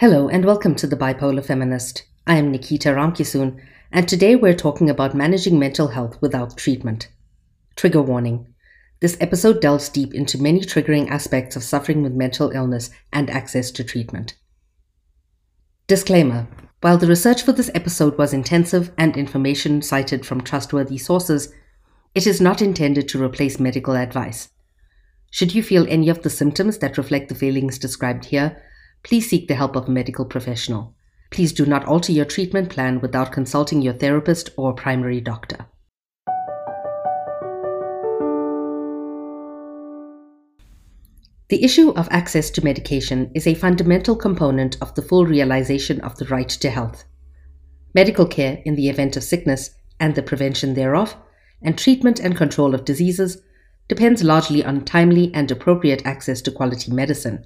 Hello and welcome to The Bipolar Feminist. I am Nikita Ramkissoon, and today we're talking about managing mental health without treatment. Trigger warning. This episode delves deep into many triggering aspects of suffering with mental illness and access to treatment. Disclaimer. While the research for this episode was intensive and information cited from trustworthy sources, it is not intended to replace medical advice. Should you feel any of the symptoms that reflect the feelings described here, please seek the help of a medical professional. Please do not alter your treatment plan without consulting your therapist or primary doctor. The issue of access to medication is a fundamental component of the full realization of the right to health. Medical care in the event of sickness and the prevention thereof, and treatment and control of diseases depends largely on timely and appropriate access to quality medicine,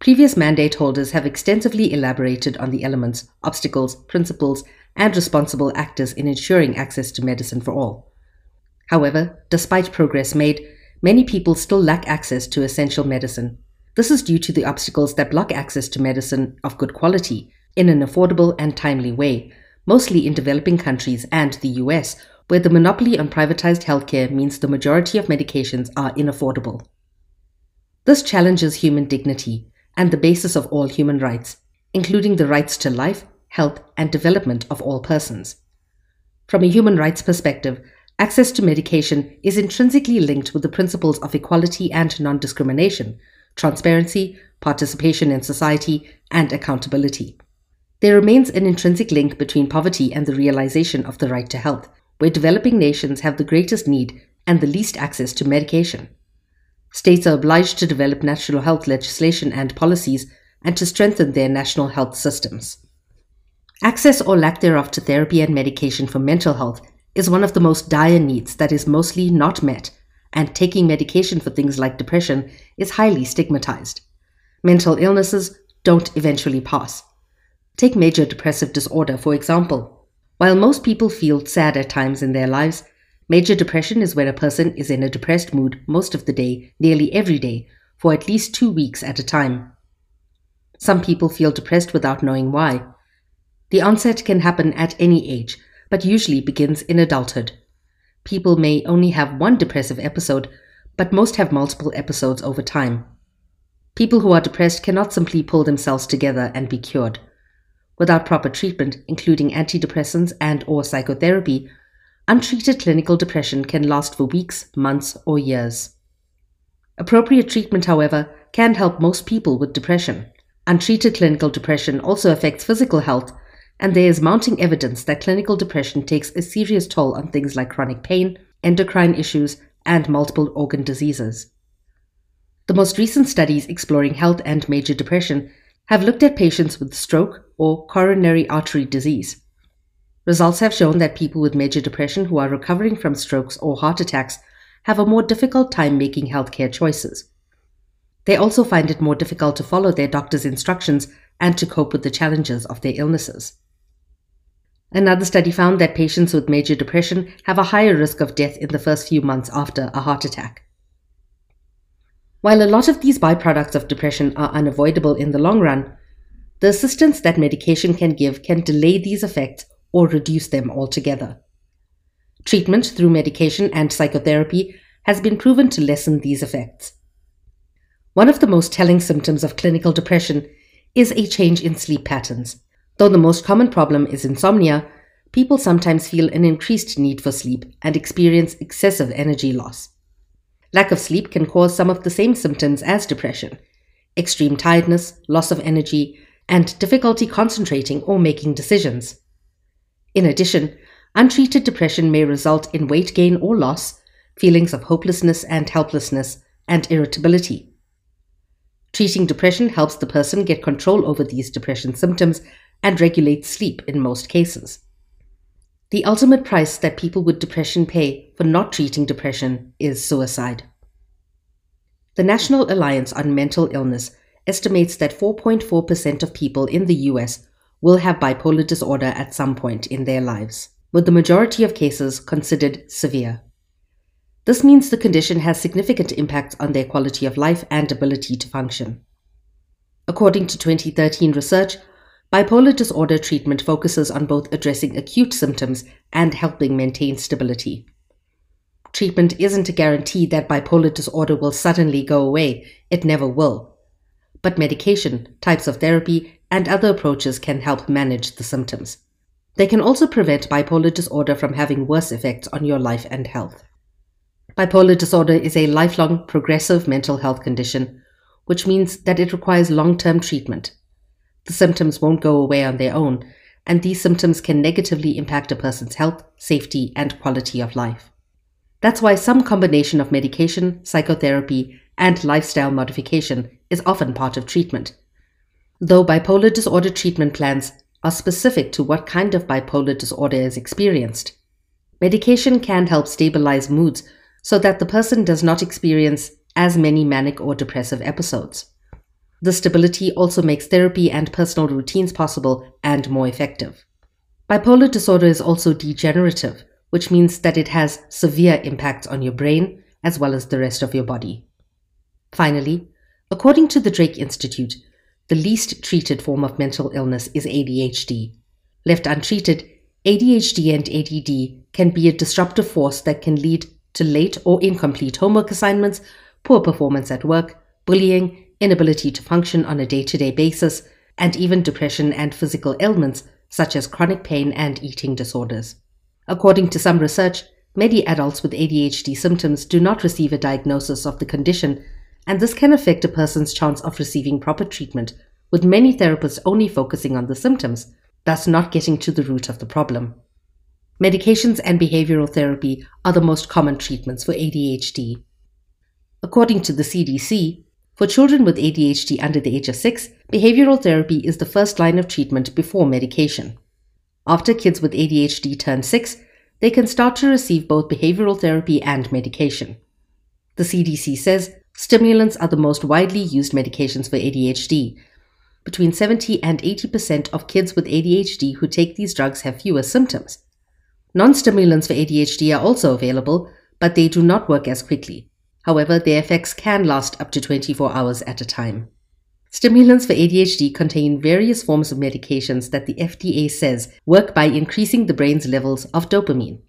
Previous mandate holders have extensively elaborated on the elements, obstacles, principles, and responsible actors in ensuring access to medicine for all. However, despite progress made, many people still lack access to essential medicine. This is due to the obstacles that block access to medicine of good quality in an affordable and timely way, mostly in developing countries and the US, where the monopoly on privatized healthcare means the majority of medications are inaffordable. This challenges human dignity and the basis of all human rights, including the rights to life, health, and development of all persons. From a human rights perspective, access to medication is intrinsically linked with the principles of equality and non discrimination, transparency, participation in society, and accountability. There remains an intrinsic link between poverty and the realization of the right to health, where developing nations have the greatest need and the least access to medication. States are obliged to develop national health legislation and policies and to strengthen their national health systems. Access or lack thereof to therapy and medication for mental health is one of the most dire needs that is mostly not met, and taking medication for things like depression is highly stigmatized. Mental illnesses don't eventually pass. Take major depressive disorder, for example. While most people feel sad at times in their lives, Major depression is when a person is in a depressed mood most of the day, nearly every day, for at least two weeks at a time. Some people feel depressed without knowing why. The onset can happen at any age, but usually begins in adulthood. People may only have one depressive episode, but most have multiple episodes over time. People who are depressed cannot simply pull themselves together and be cured. Without proper treatment, including antidepressants and or psychotherapy, Untreated clinical depression can last for weeks, months, or years. Appropriate treatment, however, can help most people with depression. Untreated clinical depression also affects physical health, and there is mounting evidence that clinical depression takes a serious toll on things like chronic pain, endocrine issues, and multiple organ diseases. The most recent studies exploring health and major depression have looked at patients with stroke or coronary artery disease. Results have shown that people with major depression who are recovering from strokes or heart attacks have a more difficult time making healthcare choices. They also find it more difficult to follow their doctor's instructions and to cope with the challenges of their illnesses. Another study found that patients with major depression have a higher risk of death in the first few months after a heart attack. While a lot of these byproducts of depression are unavoidable in the long run, the assistance that medication can give can delay these effects or reduce them altogether. Treatment through medication and psychotherapy has been proven to lessen these effects. One of the most telling symptoms of clinical depression is a change in sleep patterns. Though the most common problem is insomnia, people sometimes feel an increased need for sleep and experience excessive energy loss. Lack of sleep can cause some of the same symptoms as depression extreme tiredness, loss of energy, and difficulty concentrating or making decisions. In addition, untreated depression may result in weight gain or loss, feelings of hopelessness and helplessness, and irritability. Treating depression helps the person get control over these depression symptoms and regulate sleep in most cases. The ultimate price that people with depression pay for not treating depression is suicide. The National Alliance on Mental Illness estimates that 4.4% of people in the US will have bipolar disorder at some point in their lives, with the majority of cases considered severe. This means the condition has significant impacts on their quality of life and ability to function. According to 2013 research, bipolar disorder treatment focuses on both addressing acute symptoms and helping maintain stability. Treatment isn't a guarantee that bipolar disorder will suddenly go away, it never will. But medication, types of therapy, and other approaches can help manage the symptoms. They can also prevent bipolar disorder from having worse effects on your life and health. Bipolar disorder is a lifelong progressive mental health condition, which means that it requires long term treatment. The symptoms won't go away on their own, and these symptoms can negatively impact a person's health, safety, and quality of life. That's why some combination of medication, psychotherapy, and lifestyle modification is often part of treatment. Though bipolar disorder treatment plans are specific to what kind of bipolar disorder is experienced, medication can help stabilize moods so that the person does not experience as many manic or depressive episodes. The stability also makes therapy and personal routines possible and more effective. Bipolar disorder is also degenerative, which means that it has severe impacts on your brain as well as the rest of your body. Finally, according to the Drake Institute, the least treated form of mental illness is ADHD. Left untreated, ADHD and ADD can be a disruptive force that can lead to late or incomplete homework assignments, poor performance at work, bullying, inability to function on a day to day basis, and even depression and physical ailments such as chronic pain and eating disorders. According to some research, many adults with ADHD symptoms do not receive a diagnosis of the condition, and this can affect a person's chance of receiving proper treatment, with many therapists only focusing on the symptoms, thus not getting to the root of the problem. Medications and behavioral therapy are the most common treatments for ADHD. According to the CDC, for children with ADHD under the age of 6, behavioral therapy is the first line of treatment before medication. After kids with ADHD turn 6, they can start to receive both behavioral therapy and medication. The CDC says stimulants are the most widely used medications for ADHD. Between 70 and 80% of kids with ADHD who take these drugs have fewer symptoms. Non stimulants for ADHD are also available, but they do not work as quickly. However, their effects can last up to 24 hours at a time. Stimulants for ADHD contain various forms of medications that the FDA says work by increasing the brain's levels of dopamine.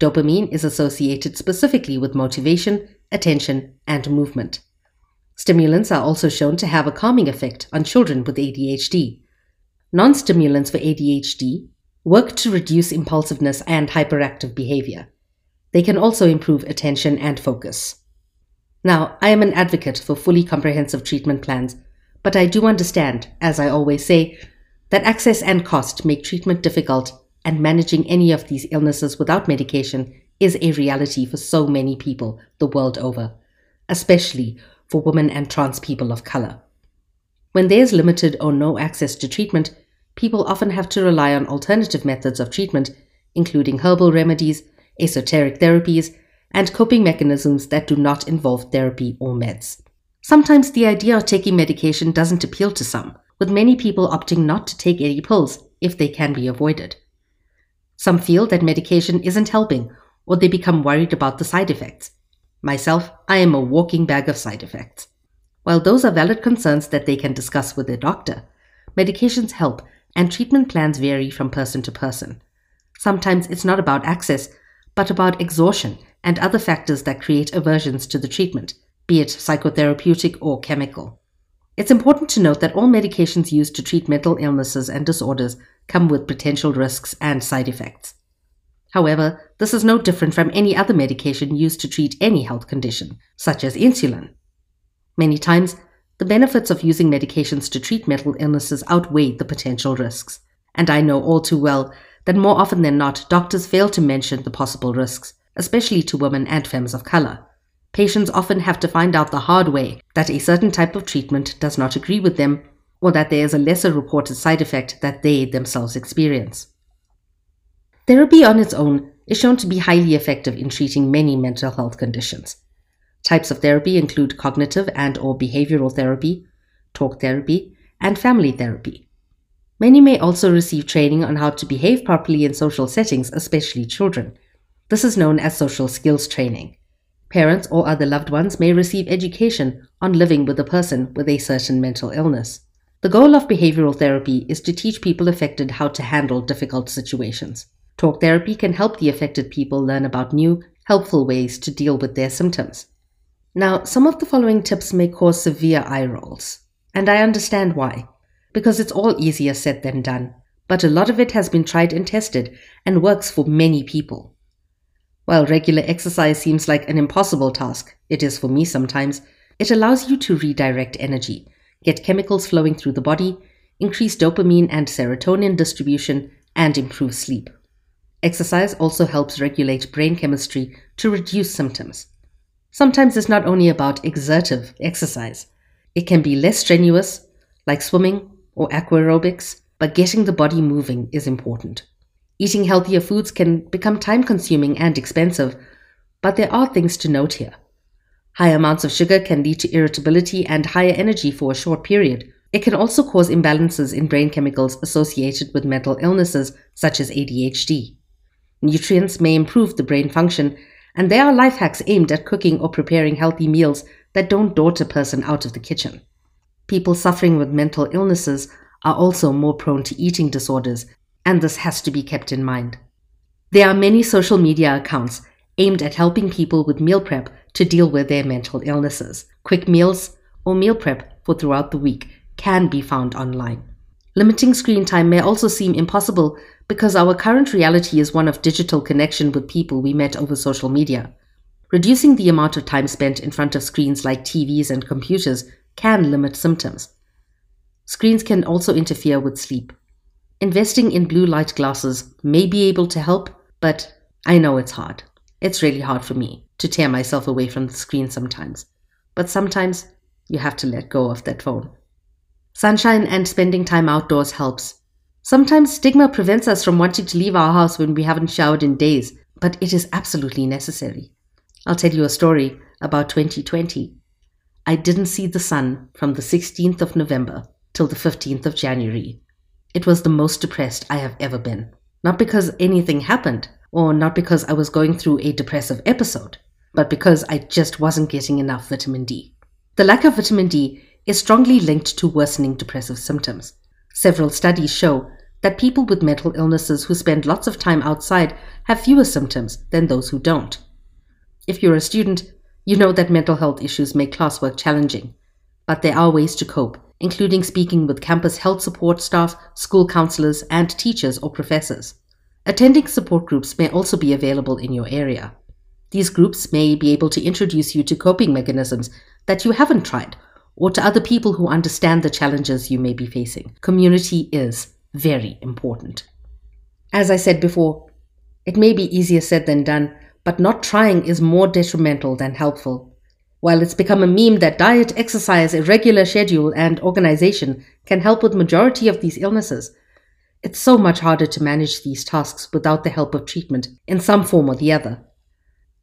Dopamine is associated specifically with motivation, attention, and movement. Stimulants are also shown to have a calming effect on children with ADHD. Non stimulants for ADHD work to reduce impulsiveness and hyperactive behavior. They can also improve attention and focus. Now, I am an advocate for fully comprehensive treatment plans but I do understand, as I always say, that access and cost make treatment difficult, and managing any of these illnesses without medication is a reality for so many people the world over, especially for women and trans people of color. When there is limited or no access to treatment, people often have to rely on alternative methods of treatment, including herbal remedies, esoteric therapies, and coping mechanisms that do not involve therapy or meds. Sometimes the idea of taking medication doesn't appeal to some, with many people opting not to take any pills if they can be avoided. Some feel that medication isn't helping, or they become worried about the side effects. Myself, I am a walking bag of side effects. While those are valid concerns that they can discuss with their doctor, medications help and treatment plans vary from person to person. Sometimes it's not about access, but about exhaustion and other factors that create aversions to the treatment be it psychotherapeutic or chemical. It's important to note that all medications used to treat mental illnesses and disorders come with potential risks and side effects. However, this is no different from any other medication used to treat any health condition, such as insulin. Many times, the benefits of using medications to treat mental illnesses outweigh the potential risks. And I know all too well that more often than not, doctors fail to mention the possible risks, especially to women and femmes of color. Patients often have to find out the hard way that a certain type of treatment does not agree with them or that there is a lesser reported side effect that they themselves experience. Therapy on its own is shown to be highly effective in treating many mental health conditions. Types of therapy include cognitive and or behavioral therapy, talk therapy, and family therapy. Many may also receive training on how to behave properly in social settings, especially children. This is known as social skills training. Parents or other loved ones may receive education on living with a person with a certain mental illness. The goal of behavioral therapy is to teach people affected how to handle difficult situations. Talk therapy can help the affected people learn about new, helpful ways to deal with their symptoms. Now, some of the following tips may cause severe eye rolls, and I understand why, because it's all easier said than done, but a lot of it has been tried and tested and works for many people. While regular exercise seems like an impossible task, it is for me sometimes, it allows you to redirect energy, get chemicals flowing through the body, increase dopamine and serotonin distribution, and improve sleep. Exercise also helps regulate brain chemistry to reduce symptoms. Sometimes it's not only about exertive exercise, it can be less strenuous, like swimming or aquarobics, but getting the body moving is important. Eating healthier foods can become time consuming and expensive, but there are things to note here. High amounts of sugar can lead to irritability and higher energy for a short period. It can also cause imbalances in brain chemicals associated with mental illnesses such as ADHD. Nutrients may improve the brain function, and there are life hacks aimed at cooking or preparing healthy meals that don't dort a person out of the kitchen. People suffering with mental illnesses are also more prone to eating disorders, and this has to be kept in mind. There are many social media accounts aimed at helping people with meal prep to deal with their mental illnesses. Quick meals or meal prep for throughout the week can be found online. Limiting screen time may also seem impossible because our current reality is one of digital connection with people we met over social media. Reducing the amount of time spent in front of screens like TVs and computers can limit symptoms. Screens can also interfere with sleep. Investing in blue light glasses may be able to help, but I know it's hard. It's really hard for me to tear myself away from the screen sometimes. But sometimes you have to let go of that phone. Sunshine and spending time outdoors helps. Sometimes stigma prevents us from wanting to leave our house when we haven't showered in days, but it is absolutely necessary. I'll tell you a story about 2020. I didn't see the sun from the 16th of November till the 15th of January. It was the most depressed I have ever been. Not because anything happened, or not because I was going through a depressive episode, but because I just wasn't getting enough vitamin D. The lack of vitamin D is strongly linked to worsening depressive symptoms. Several studies show that people with mental illnesses who spend lots of time outside have fewer symptoms than those who don't. If you're a student, you know that mental health issues make classwork challenging, but there are ways to cope, including speaking with campus health support staff, school counselors, and teachers or professors. Attending support groups may also be available in your area. These groups may be able to introduce you to coping mechanisms that you haven't tried or to other people who understand the challenges you may be facing. Community is very important. As I said before, it may be easier said than done, but not trying is more detrimental than helpful. While it's become a meme that diet, exercise, a regular schedule, and organization can help with majority of these illnesses, it's so much harder to manage these tasks without the help of treatment in some form or the other.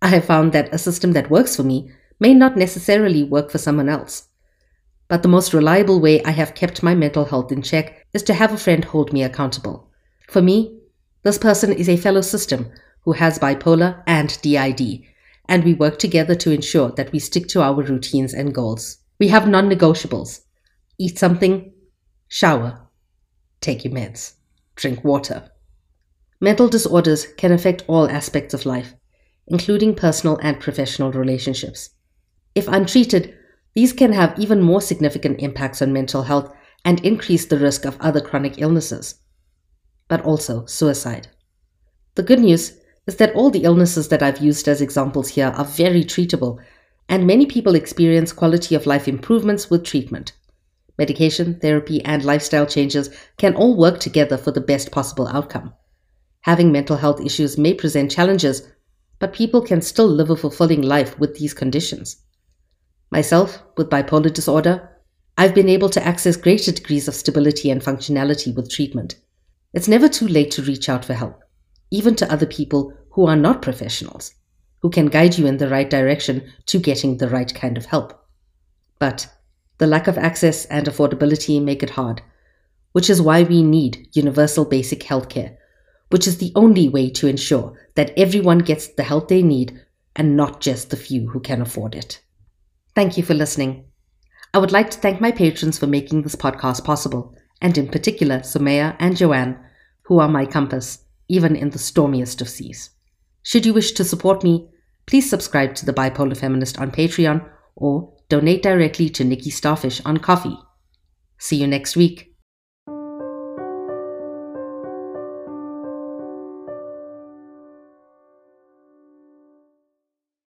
I have found that a system that works for me may not necessarily work for someone else. But the most reliable way I have kept my mental health in check is to have a friend hold me accountable. For me, this person is a fellow system who has bipolar and DID, and we work together to ensure that we stick to our routines and goals. We have non negotiables eat something, shower, take your meds, drink water. Mental disorders can affect all aspects of life, including personal and professional relationships. If untreated, these can have even more significant impacts on mental health and increase the risk of other chronic illnesses, but also suicide. The good news is that all the illnesses that I've used as examples here are very treatable, and many people experience quality of life improvements with treatment. Medication, therapy, and lifestyle changes can all work together for the best possible outcome. Having mental health issues may present challenges, but people can still live a fulfilling life with these conditions. Myself, with bipolar disorder, I've been able to access greater degrees of stability and functionality with treatment. It's never too late to reach out for help, even to other people who are not professionals, who can guide you in the right direction to getting the right kind of help. But the lack of access and affordability make it hard, which is why we need universal basic healthcare, which is the only way to ensure that everyone gets the help they need and not just the few who can afford it. Thank you for listening. I would like to thank my patrons for making this podcast possible, and in particular Sumaya and Joanne, who are my compass, even in the stormiest of seas. Should you wish to support me, please subscribe to the Bipolar Feminist on Patreon or donate directly to Nikki Starfish on Ko-fi. See you next week.